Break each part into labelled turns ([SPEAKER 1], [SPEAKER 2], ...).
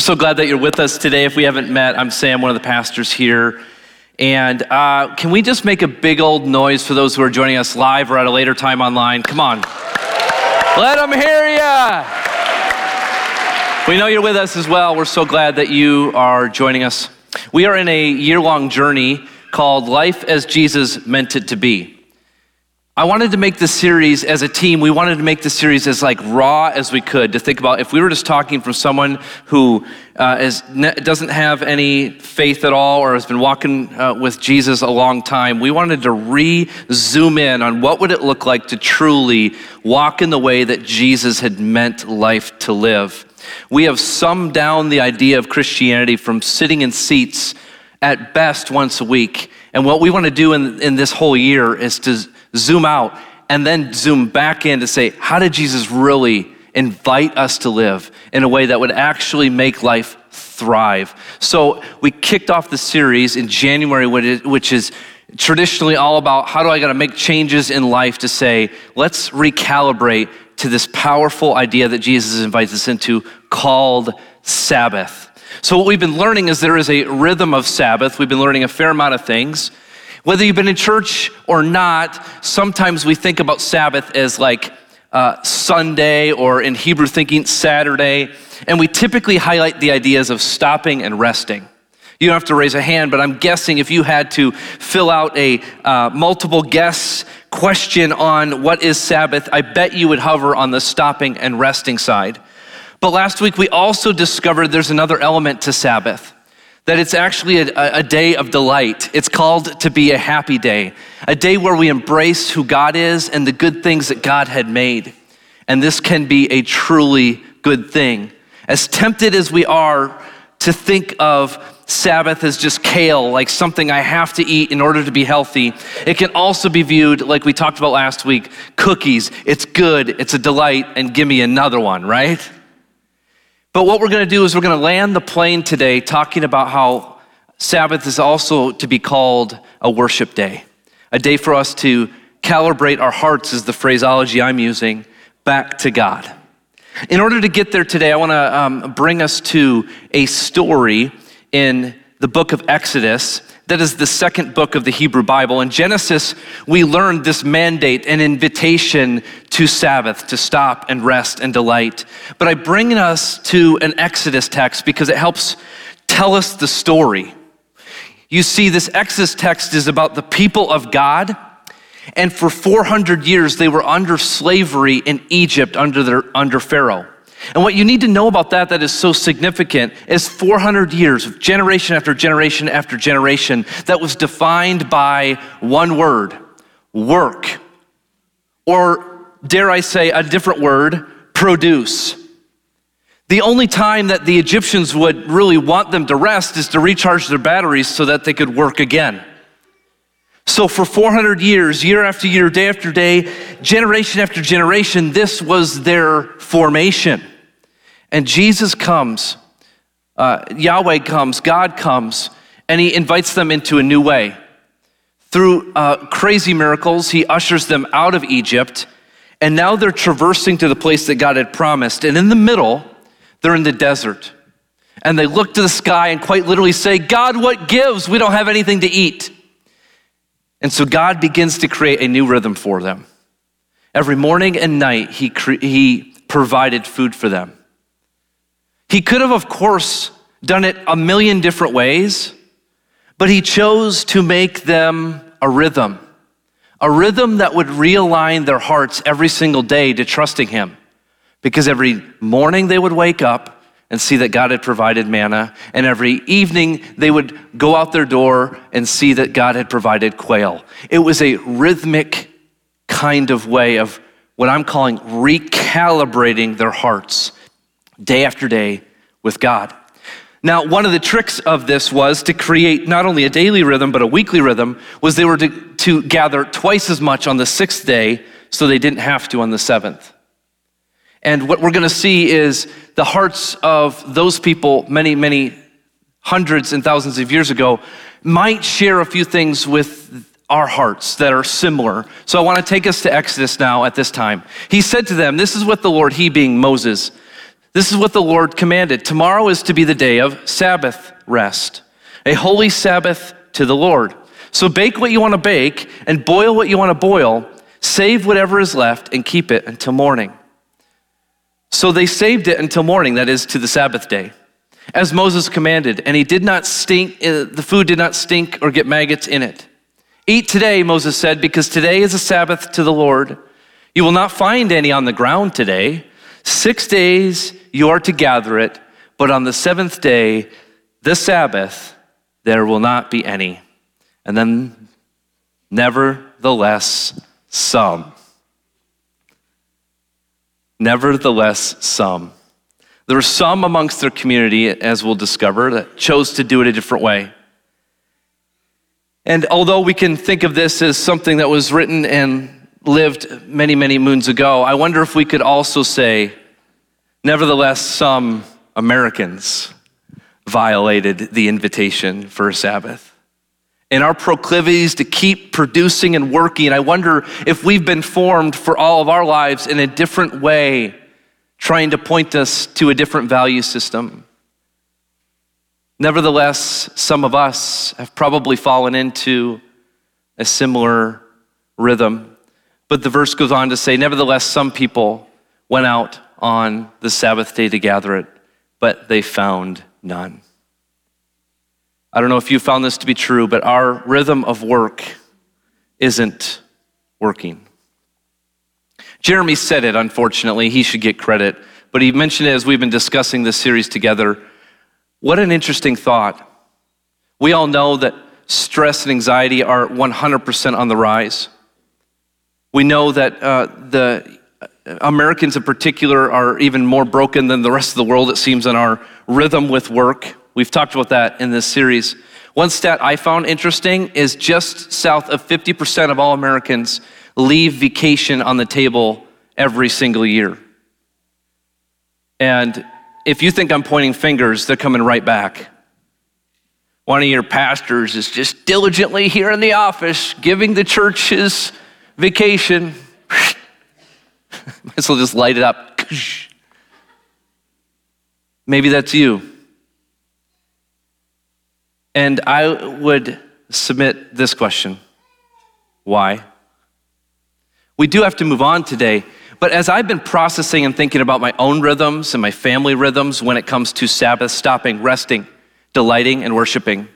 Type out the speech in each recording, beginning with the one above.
[SPEAKER 1] We're so glad that you're with us today. If we haven't met, I'm Sam, one of the pastors here. And uh, can we just make a big old noise for those who are joining us live or at a later time online? Come on. Let them hear you. We know you're with us as well. We're so glad that you are joining us. We are in a year long journey called Life as Jesus Meant It to Be. I wanted to make this series as a team, we wanted to make this series as like raw as we could to think about if we were just talking from someone who uh, is, doesn't have any faith at all or has been walking uh, with Jesus a long time, we wanted to re-zoom in on what would it look like to truly walk in the way that Jesus had meant life to live. We have summed down the idea of Christianity from sitting in seats at best once a week. And what we want to do in, in this whole year is to zoom out, and then zoom back in to say, how did Jesus really invite us to live in a way that would actually make life thrive? So we kicked off the series in January, which is traditionally all about how do I got to make changes in life to say, let's recalibrate to this powerful idea that Jesus invites us into called Sabbath. So, what we've been learning is there is a rhythm of Sabbath. We've been learning a fair amount of things. Whether you've been in church or not, sometimes we think about Sabbath as like uh, Sunday or in Hebrew thinking Saturday, and we typically highlight the ideas of stopping and resting. You don't have to raise a hand, but I'm guessing if you had to fill out a uh, multiple guess question on what is Sabbath, I bet you would hover on the stopping and resting side. But last week we also discovered there's another element to Sabbath that it's actually a, a, day of delight. It's called to be a happy day, a day where we embrace who God is and the good things that God had made. And this can be a truly good thing. As tempted as we are to think of Sabbath as just kale, like something I have to eat in order to be healthy, it can also be viewed, like we talked about last week, cookies. It's good, it's a delight, and give me another one, right? But what we're going to do is we're going to land the plane today talking about how Sabbath is also to be called a worship day, a day for us to calibrate our hearts, is the phraseology I'm using, back to God. In order to get there today, I want to um, bring us to a story in the book of Exodus that is the second book of the Hebrew Bible. In Genesis, we learned this mandate, an invitation to Sabbath, to stop and rest and delight. But I bring us to an Exodus text because it helps tell us the story. You see, this Exodus text is about the people of God. And for 400 years, they were under slavery in Egypt under, their, under Pharaoh. And what you need to know about that that is so significant is 400 years of generation after generation after generation that was defined by one word work. Or, dare I say, a different word produce. The only time that the Egyptians would really want them to rest is to recharge their batteries so that they could work again. So, for 400 years, year after year, day after day, generation after generation, this was their formation. And Jesus comes, uh, Yahweh comes, God comes, and he invites them into a new way. Through uh, crazy miracles, he ushers them out of Egypt, and now they're traversing to the place that God had promised. And in the middle, they're in the desert. And they look to the sky and quite literally say, God, what gives? We don't have anything to eat. And so God begins to create a new rhythm for them. Every morning and night, he, cre- he provided food for them. He could have, of course, done it a million different ways, but he chose to make them a rhythm, a rhythm that would realign their hearts every single day to trusting him. Because every morning they would wake up and see that God had provided manna, and every evening they would go out their door and see that God had provided quail. It was a rhythmic kind of way of what I'm calling recalibrating their hearts day after day with God. Now, one of the tricks of this was to create not only a daily rhythm, but a weekly rhythm, was they were to, to gather twice as much on the sixth day so they didn't have to on the seventh. And what we're going to see is the hearts of those people, many, many hundreds and thousands of years ago, might share a few things with our hearts that are similar. So I want to take us to Exodus now at this time. He said to them, This is what the Lord, he being Moses, This is what the Lord commanded. Tomorrow is to be the day of Sabbath rest, a holy Sabbath to the Lord. So bake what you want to bake and boil what you want to boil. Save whatever is left and keep it until morning. So they saved it until morning, that is, to the Sabbath day, as Moses commanded, and he did not stink, uh, the food did not stink or get maggots in it. Eat today, Moses said, because today is a Sabbath to the Lord. You will not find any on the ground today. Six days you are to gather it, but on the seventh day, the Sabbath, there will not be any. And then, nevertheless, some. Nevertheless, some. There were some amongst their community, as we'll discover, that chose to do it a different way. And although we can think of this as something that was written and lived many, many moons ago, I wonder if we could also say, nevertheless, some Americans violated the invitation for a Sabbath. In our proclivities to keep producing and working, I wonder if we've been formed for all of our lives in a different way, trying to point us to a different value system. Nevertheless, some of us have probably fallen into a similar rhythm. But the verse goes on to say, Nevertheless, some people went out on the Sabbath day to gather it, but they found none. I don't know if you found this to be true, but our rhythm of work isn't working. Jeremy said it, unfortunately. He should get credit. But he mentioned it as we've been discussing this series together. What an interesting thought. We all know that stress and anxiety are 100% on the rise. We know that uh, the Americans in particular are even more broken than the rest of the world, it seems, in our rhythm with work. We've talked about that in this series. One stat I found interesting is just south of 50% of all Americans leave vacation on the table every single year. And if you think I'm pointing fingers, they're coming right back. One of your pastors is just diligently here in the office giving the church his vacation. Might as well just light it up. Maybe that's you. And I would submit this question Why? We do have to move on today but as I've been processing and thinking about my own rhythms and my family rhythms when it comes to Sabbath, stopping, resting, delighting, and worshiping,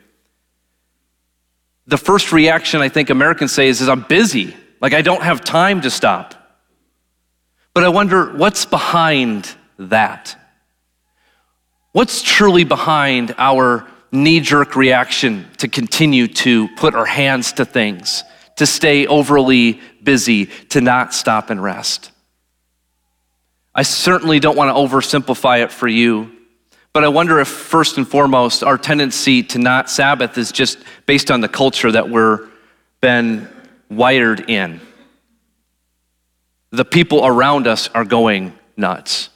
[SPEAKER 1] the first reaction I think Americans say is, is I'm busy. Like I don't have time to stop. But I wonder what's behind that? What's truly behind our knee jerk reaction to continue to put our hands to things, to stay overly busy, to not stop and rest? I certainly don't want to oversimplify it for you, but I wonder if, first and foremost, our tendency to not Sabbath is just based on the culture that we're been wired in. The people around us are going nuts.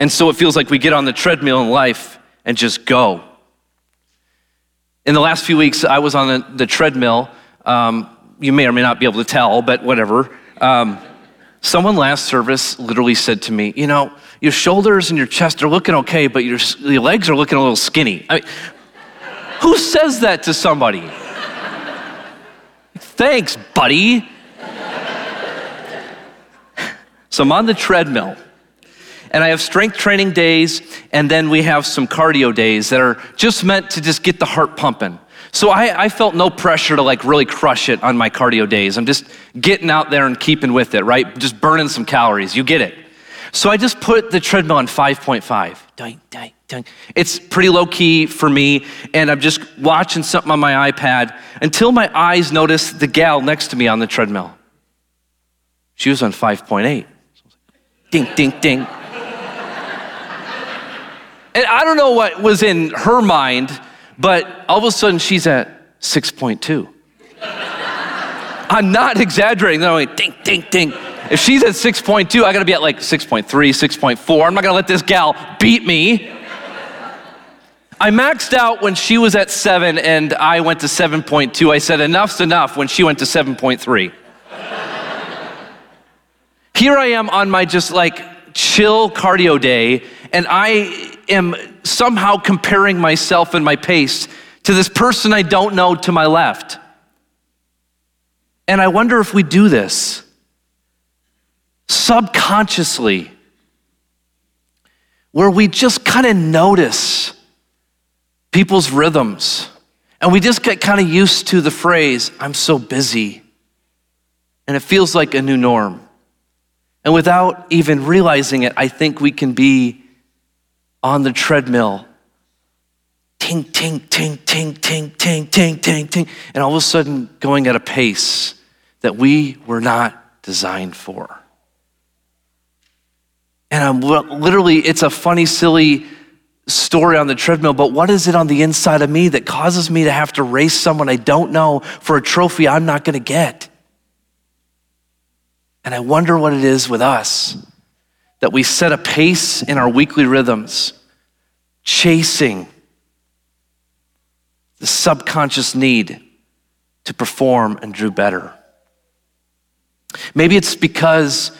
[SPEAKER 1] And so it feels like we get on the treadmill in life and just go. In the last few weeks, I was on the, the treadmill. Um, you may or may not be able to tell, but whatever. Um, Someone last service literally said to me, You know, your shoulders and your chest are looking okay, but your, your legs are looking a little skinny. I mean, who says that to somebody? Thanks, buddy. so I'm on the treadmill, and I have strength training days, and then we have some cardio days that are just meant to just get the heart pumping. So I, I, felt no pressure to like really crush it on my cardio days. I'm just getting out there and keeping with it, right? Just burning some calories. You get it. So I just put the treadmill on 5.5. Ding, ding, ding. It's pretty low key for me, and I'm just watching something on my iPad until my eyes notice the gal next to me on the treadmill. She was on 5.8. Ding, ding, ding. And I don't know what was in her mind but all of a sudden, she's at 6.2. I'm not exaggerating. They're like, ding, ding, ding. If she's at 6.2, I gotta be at like 6.3, 6.4. I'm not gonna let this gal beat me. I maxed out when she was at seven and I went to 7.2. I said, enough's enough when she went to 7.3. Here I am on my just like chill cardio day, and I am somehow comparing myself and my pace to this person I don't know to my left. And I wonder if we do this subconsciously, where we just kind of notice people's rhythms. And we just get kind of used to the phrase, I'm so busy. And it feels like a new norm. And without even realizing it, I think we can be on the treadmill. Ting, ting, ting, ting, ting, ting, ting, ting, ting. And all of a sudden going at a pace that we were not designed for. And I'm literally, it's a funny, silly story on the treadmill, but what is it on the inside of me that causes me to have to race someone I don't know for a trophy I'm not going to get? And I wonder what it is with us that we set a pace in our weekly rhythms, chasing the subconscious need to perform and do better. Maybe it's because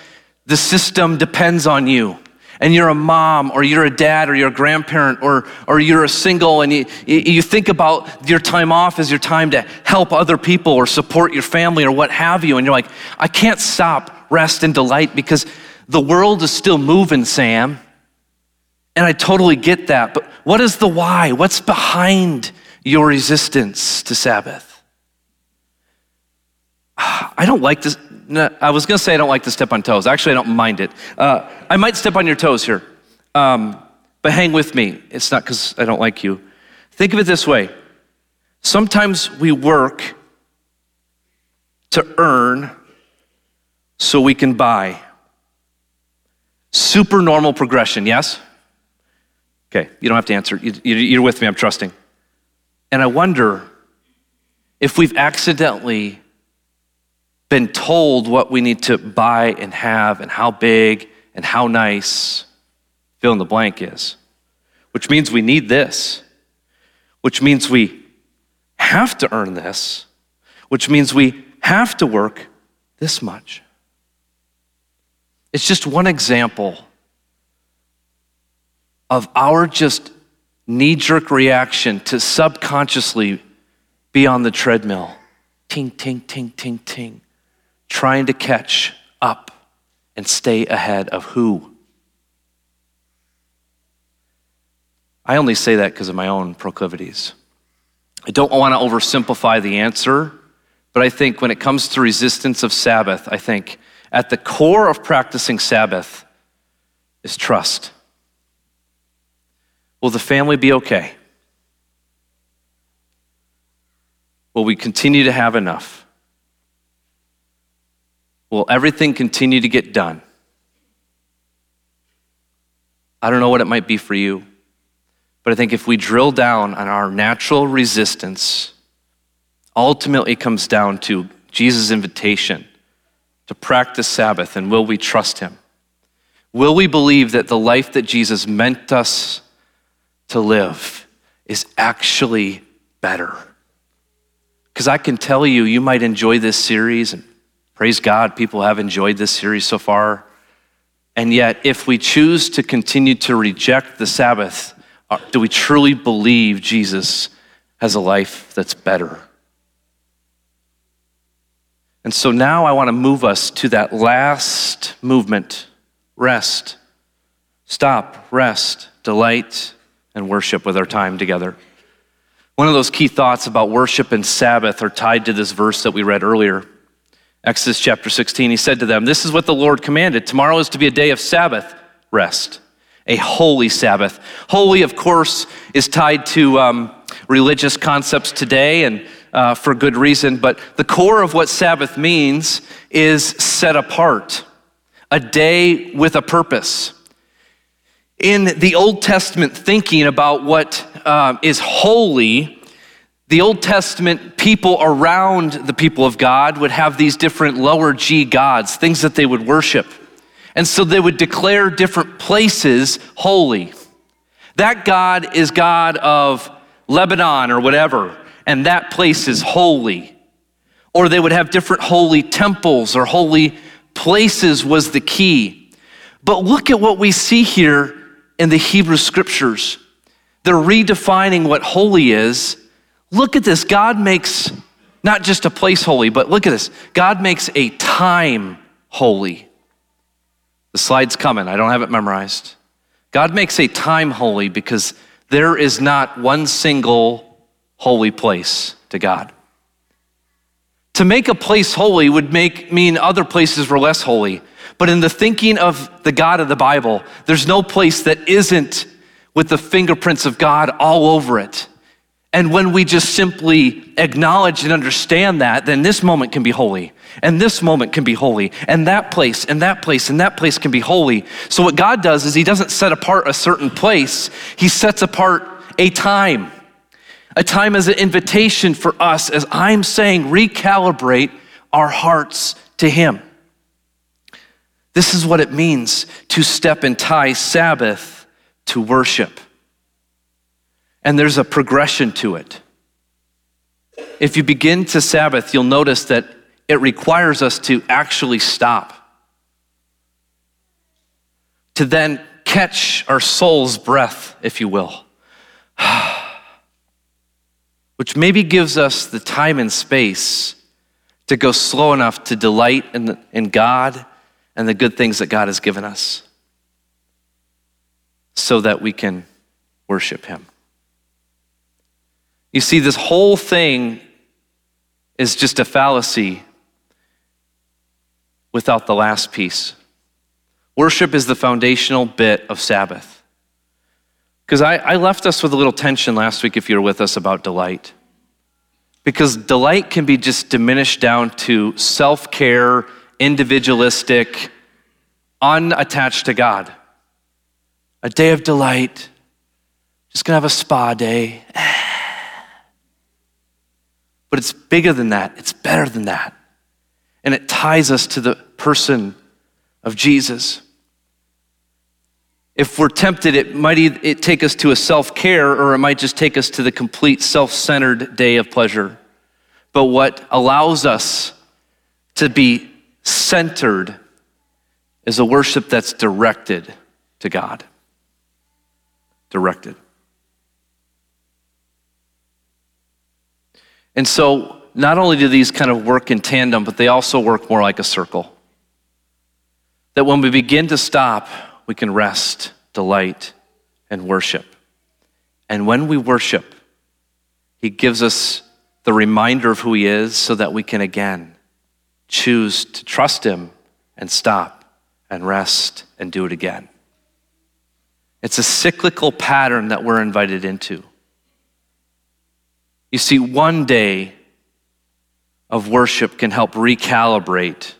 [SPEAKER 1] the system depends on you and you're a mom or you're a dad or you're a grandparent or, or you're a single and you, you think about your time off as your time to help other people or support your family or what have you. And you're like, I can't stop, rest, and delight because the world is still moving, Sam. And I totally get that. But what is the why? What's behind your resistance to Sabbath? I don't like this. No, I was going to say I don't like to step on toes. Actually, I don't mind it. Uh, I might step on your toes here, um, but hang with me. It's not because I don't like you. Think of it this way sometimes we work to earn so we can buy. Super normal progression, yes? Okay, you don't have to answer. You're with me, I'm trusting. And I wonder if we've accidentally been told what we need to buy and have and how big and how nice fill in the blank is, which means we need this, which means we have to earn this, which means we have to work this much. It's just one example of our just knee jerk reaction to subconsciously be on the treadmill. Ting, ting, ting, ting, ting trying to catch up and stay ahead of who? I only say that because of my own proclivities. I don't want to oversimplify the answer, but I think when it comes to resistance of Sabbath, I think at the core of practicing Sabbath is trust. Will the family be okay? Will we continue to have enough? Will everything continue to get done? I don't know what it might be for you, but I think if we drill down on our natural resistance, ultimately comes down to Jesus' invitation to practice Sabbath and will we trust him? Will we believe that the life that Jesus meant us to live is actually better? Because I can tell you, you might enjoy this series and Praise God, people have enjoyed this series so far. And yet, if we choose to continue to reject the Sabbath, uh, do we truly believe Jesus has a life that's better? And so now I want to move us to that last movement rest. Stop, rest, delight, and worship with our time together. One of those key thoughts about worship and Sabbath are tied to this verse that we read earlier. Exodus chapter 16, he said to them, This is what the Lord commanded. Tomorrow is to be a day of Sabbath rest, a holy Sabbath. Holy, of course, is tied to um, religious concepts today and uh, for good reason, but the core of what Sabbath means is set apart, a day with a purpose. In the Old Testament thinking about what uh, is holy, the Old Testament people around the people of God would have these different lower G gods, things that they would worship. And so they would declare different places holy. That God is God of Lebanon or whatever, and that place is holy. Or they would have different holy temples or holy places was the key. But look at what we see here in the Hebrew scriptures. They're redefining what holy is. Look at this. God makes not just a place holy, but look at this. God makes a time holy. The slide's coming. I don't have it memorized. God makes a time holy because there is not one single holy place to God. To make a place holy would make mean other places were less holy. But in the thinking of the God of the Bible, there's no place that isn't with the fingerprints of God all over it. And when we just simply acknowledge and understand that, then this moment can be holy, and this moment can be holy, and that place, and that place, and that place can be holy. So, what God does is He doesn't set apart a certain place, He sets apart a time. A time as an invitation for us, as I'm saying, recalibrate our hearts to Him. This is what it means to step and tie Sabbath to worship. And there's a progression to it. If you begin to Sabbath, you'll notice that it requires us to actually stop, to then catch our soul's breath, if you will, which maybe gives us the time and space to go slow enough to delight in, the, in God and the good things that God has given us so that we can worship Him. You see, this whole thing is just a fallacy without the last piece. Worship is the foundational bit of Sabbath. Because I, I, left us with a little tension last week if you were with us about delight. Because delight can be just diminished down to self care, individualistic, unattached to God. A day of delight, just gonna have a spa day. But it's bigger than that, it's better than that. And it ties us to the person of Jesus. If we're tempted, it might it take us to a self care or it might just take us to the complete self centered day of pleasure. But what allows us to be centered is a worship that's directed to God. Directed. And so, not only do these kind of work in tandem, but they also work more like a circle. That when we begin to stop, we can rest, delight, and worship. And when we worship, He gives us the reminder of who He is so that we can again choose to trust Him and stop and rest and do it again. It's a cyclical pattern that we're invited into. You see, one day of worship can help recalibrate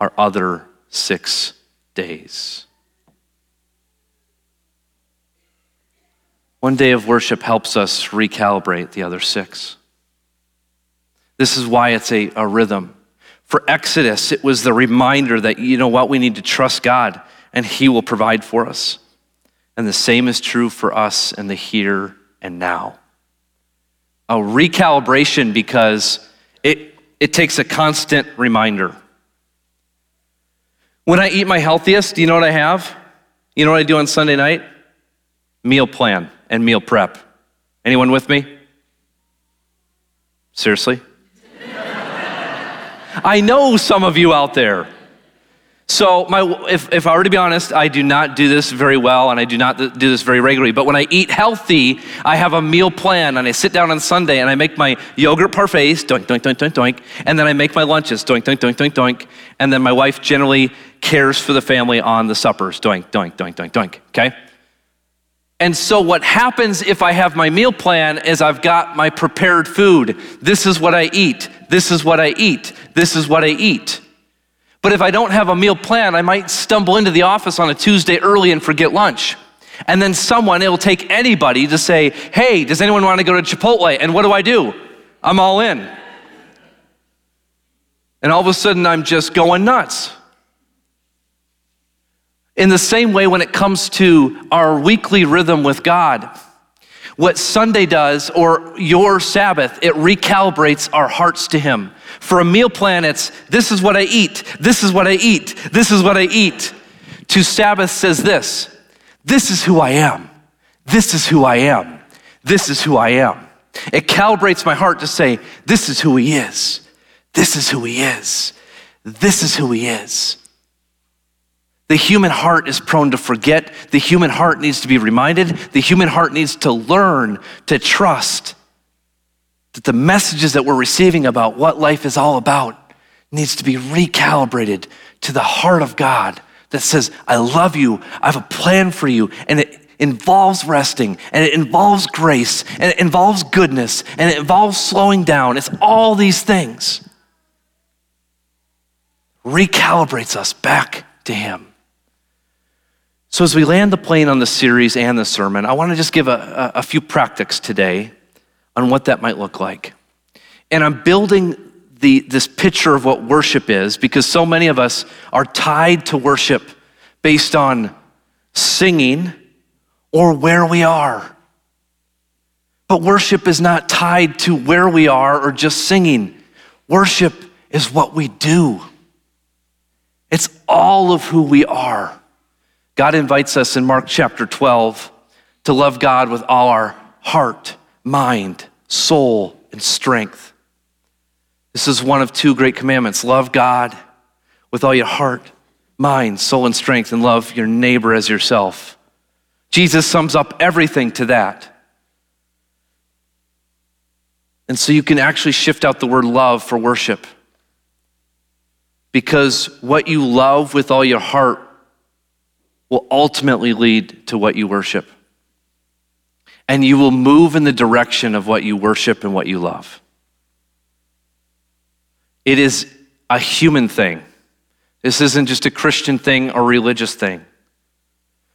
[SPEAKER 1] our other six days. One day of worship helps us recalibrate the other six. This is why it's a, a rhythm. For Exodus, it was the reminder that, you know what, we need to trust God and He will provide for us. And the same is true for us in the here and now a recalibration because it, it takes a constant reminder. When I eat my healthiest, do you know what I have? You know what I do on Sunday night? Meal plan and meal prep. Anyone with me? Seriously? I know some of you out there. So, my, if, if I were to be honest, I do not do this very well and I do not do this very regularly. But when I eat healthy, I have a meal plan and I sit down on Sunday and I make my yogurt parfaits, doink, doink, doink, doink, doink. And then I make my lunches, doink, doink, doink, doink, doink. And then my wife generally cares for the family on the suppers, doink, doink, doink, doink, doink. Okay? And so, what happens if I have my meal plan is I've got my prepared food. This is what I eat. This is what I eat. This is what I eat. But if I don't have a meal plan, I might stumble into the office on a Tuesday early and forget lunch. And then someone, it'll take anybody to say, hey, does anyone want to go to Chipotle? And what do I do? I'm all in. And all of a sudden, I'm just going nuts. In the same way, when it comes to our weekly rhythm with God, what Sunday does, or your Sabbath, it recalibrates our hearts to Him. For a meal plan, it's this is what I eat, this is what I eat, this is what I eat. to Sabbath says this This is who I am. This is who I am. This is who I am. It calibrates my heart to say, This is who He is. This is who He is. This is who He is. The human heart is prone to forget. The human heart needs to be reminded. The human heart needs to learn to trust that the messages that we're receiving about what life is all about needs to be recalibrated to the heart of God that says, I love you, I have a plan for you, and it involves resting, and it involves grace, and it involves goodness, and it involves slowing down. It's all these things. Recalibrates us back to Him. So, as we land the plane on the series and the sermon, I want to just give a, a, a few practices today on what that might look like. And I'm building the, this picture of what worship is because so many of us are tied to worship based on singing or where we are. But worship is not tied to where we are or just singing. Worship is what we do, it's all of who we are. God invites us in Mark chapter 12 to love God with all our heart, mind, soul, and strength. This is one of two great commandments love God with all your heart, mind, soul, and strength, and love your neighbor as yourself. Jesus sums up everything to that. And so you can actually shift out the word love for worship. Because what you love with all your heart will ultimately lead to what you worship. And you will move in the direction of what you worship and what you love. It is a human thing. This isn't just a Christian thing or religious thing.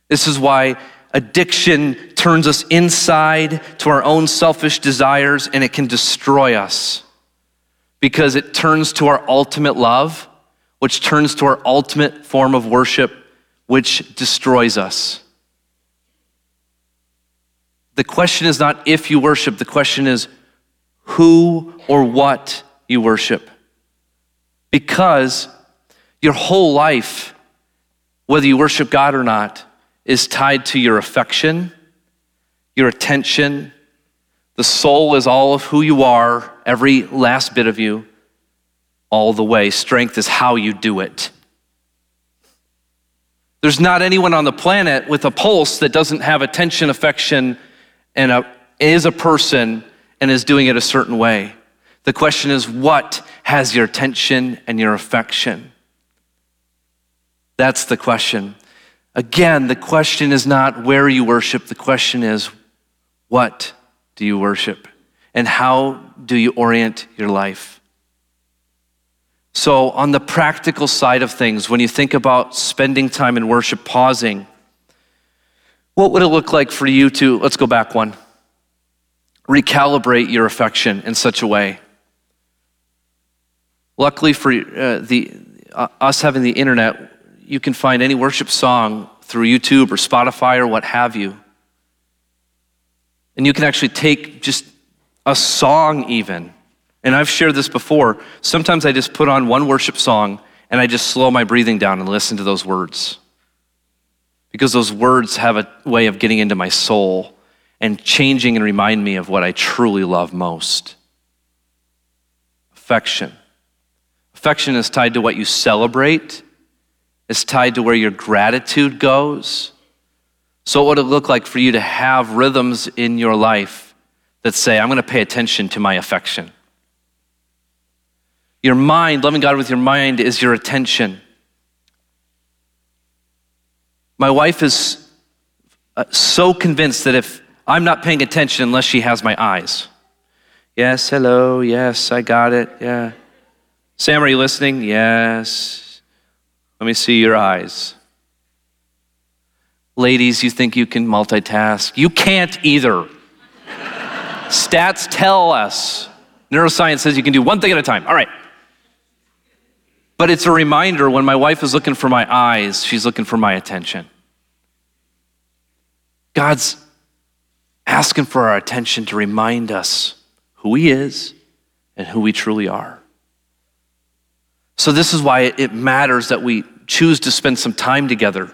[SPEAKER 1] This is why addiction turns us inside to our own selfish desires and it can destroy us because it turns to our ultimate love, which turns to our ultimate form of worship, which destroys us. The question is not if you worship, the question is who or what you worship. Because your whole life, whether you worship God or not, is tied to your affection, your attention. The soul is all of who you are, every last bit of you, all the way. Strength is how you do it. There's not anyone on the planet with a pulse that doesn't have attention, affection, and a, is a person and is doing it a certain way. The question is, what has your attention and your affection? That's the question. Again, the question is not where you worship, the question is, what do you worship? And how do you orient your life? So, on the practical side of things, when you think about spending time in worship, pausing, what would it look like for you to, let's go back one, recalibrate your affection in such a way? Luckily for uh, the, uh, us having the internet, you can find any worship song through YouTube or Spotify or what have you. And you can actually take just a song, even, and I've shared this before. Sometimes I just put on one worship song and I just slow my breathing down and listen to those words. Because those words have a way of getting into my soul and changing and remind me of what I truly love most affection. Affection is tied to what you celebrate, it's tied to where your gratitude goes. So, what would it look like for you to have rhythms in your life that say, I'm going to pay attention to my affection? Your mind, loving God with your mind, is your attention. My wife is uh, so convinced that if I'm not paying attention unless she has my eyes. Yes, hello, yes, I got it, yeah. Sam, are you listening? Yes. Let me see your eyes. Ladies, you think you can multitask? You can't either. Stats tell us. Neuroscience says you can do one thing at a time. All right. But it's a reminder when my wife is looking for my eyes, she's looking for my attention. God's asking for our attention to remind us who He is and who we truly are. So, this is why it matters that we choose to spend some time together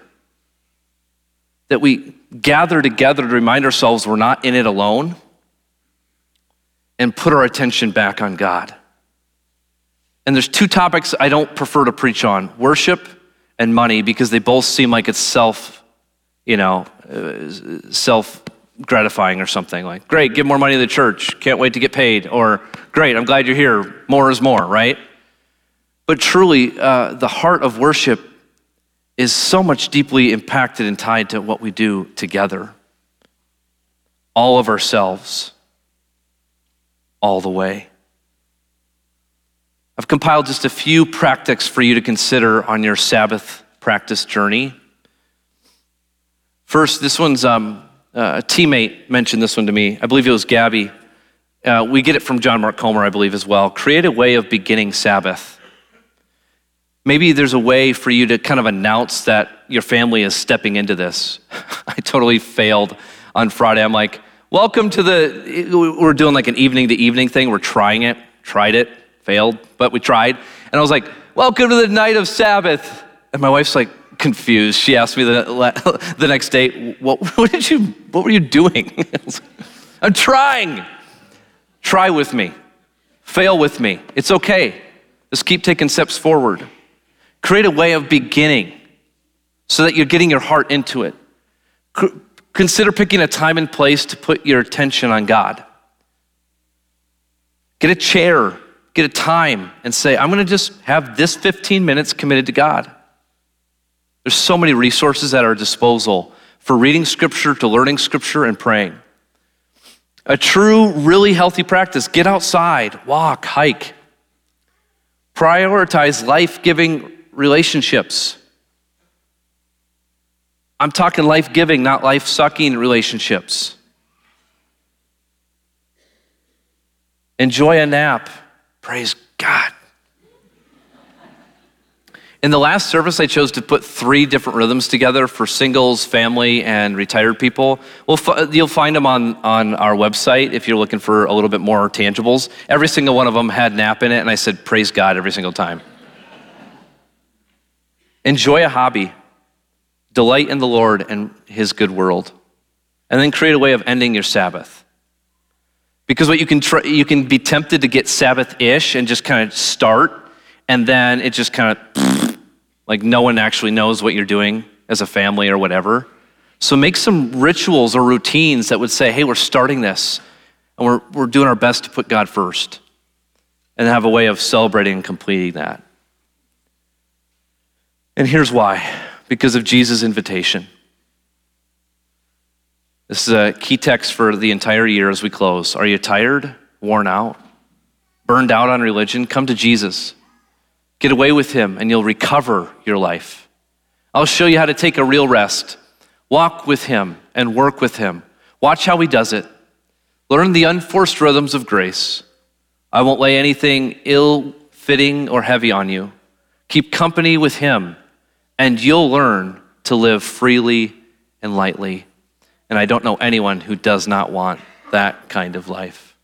[SPEAKER 1] that we gather together to remind ourselves we're not in it alone and put our attention back on God. And there's two topics I don't prefer to preach on worship and money because they both seem like it's self, you know, uh, self gratifying or something like, great, give more money to the church, can't wait to get paid, or great, I'm glad you're here, more is more, right? But truly, uh, the heart of worship is so much deeply impacted and tied to what we do together. All of ourselves, all the way. I've compiled just a few practices for you to consider on your Sabbath practice journey. First, this one's um, uh, a teammate mentioned this one to me. I believe it was Gabby. Uh, we get it from John Mark Comer, I believe, as well. Create a way of beginning Sabbath. Maybe there's a way for you to kind of announce that your family is stepping into this. I totally failed on Friday. I'm like, welcome to the, we're doing like an evening to evening thing. We're trying it, tried it, failed, but we tried. And I was like, Welcome to the night of Sabbath. And my wife's like confused. She asked me the, the next day, what, what did you, what were you doing? I'm trying. Try with me. Fail with me. It's okay. Just keep taking steps forward. Create a way of beginning so that you're getting your heart into it. Consider picking a time and place to put your attention on God. Get a chair get a time and say, I'm going to just have this 15 minutes committed to God. There's so many resources at our disposal for reading scripture, to learning scripture, and praying. A true, really healthy practice get outside, walk, hike. Prioritize life giving relationships. I'm talking life giving, not life sucking relationships. Enjoy a nap. Praise God. In the last service, I chose to put three different rhythms together for singles, family, and retired people. Well, you'll find them on, on our website if you're looking for a little bit more tangibles. Every single one of them had nap in it, and I said, Praise God every single time. Enjoy a hobby, delight in the Lord and His good world, and then create a way of ending your Sabbath. Because what you can you can be tempted to get Sabbath-ish and just kind of start, and then it just kind of like no one actually knows what you're doing as a family or whatever. So make some rituals or routines that would say, hey, we're starting this, and we're, we're doing our best to put God first, and have a way of celebrating and completing that. And here's why because of Jesus' invitation. This is a key text for the entire year as we close. Are you tired, worn out, burned out on religion? Come to Jesus. Get away with him, and you'll recover your life. I'll show you how to take a real rest. Walk with him and work with him. Watch how he does it. Learn the unforced rhythms of grace. I won't lay anything ill fitting or heavy on you. Keep company with him, and you'll learn to live freely and lightly. And I don't know anyone who does not want that kind of life.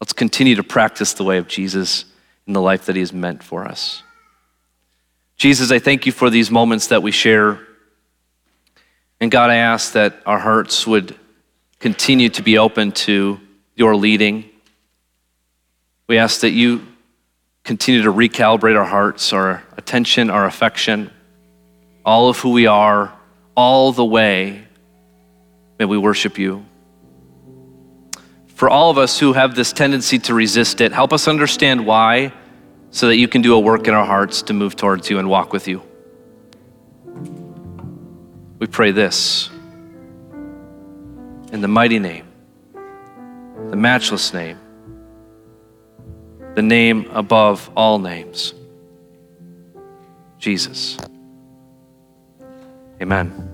[SPEAKER 1] Let's continue to practice the way of Jesus in the life that He has meant for us. Jesus, I thank you for these moments that we share. And God, I ask that our hearts would continue to be open to your leading. We ask that you continue to recalibrate our hearts, our attention, our affection, all of who we are, all the way May we worship you. For all of us who have this tendency to resist it, help us understand why so that you can do a work in our hearts to move towards you and walk with you. We pray this in the mighty name, the matchless name, the name above all names, Jesus. Amen.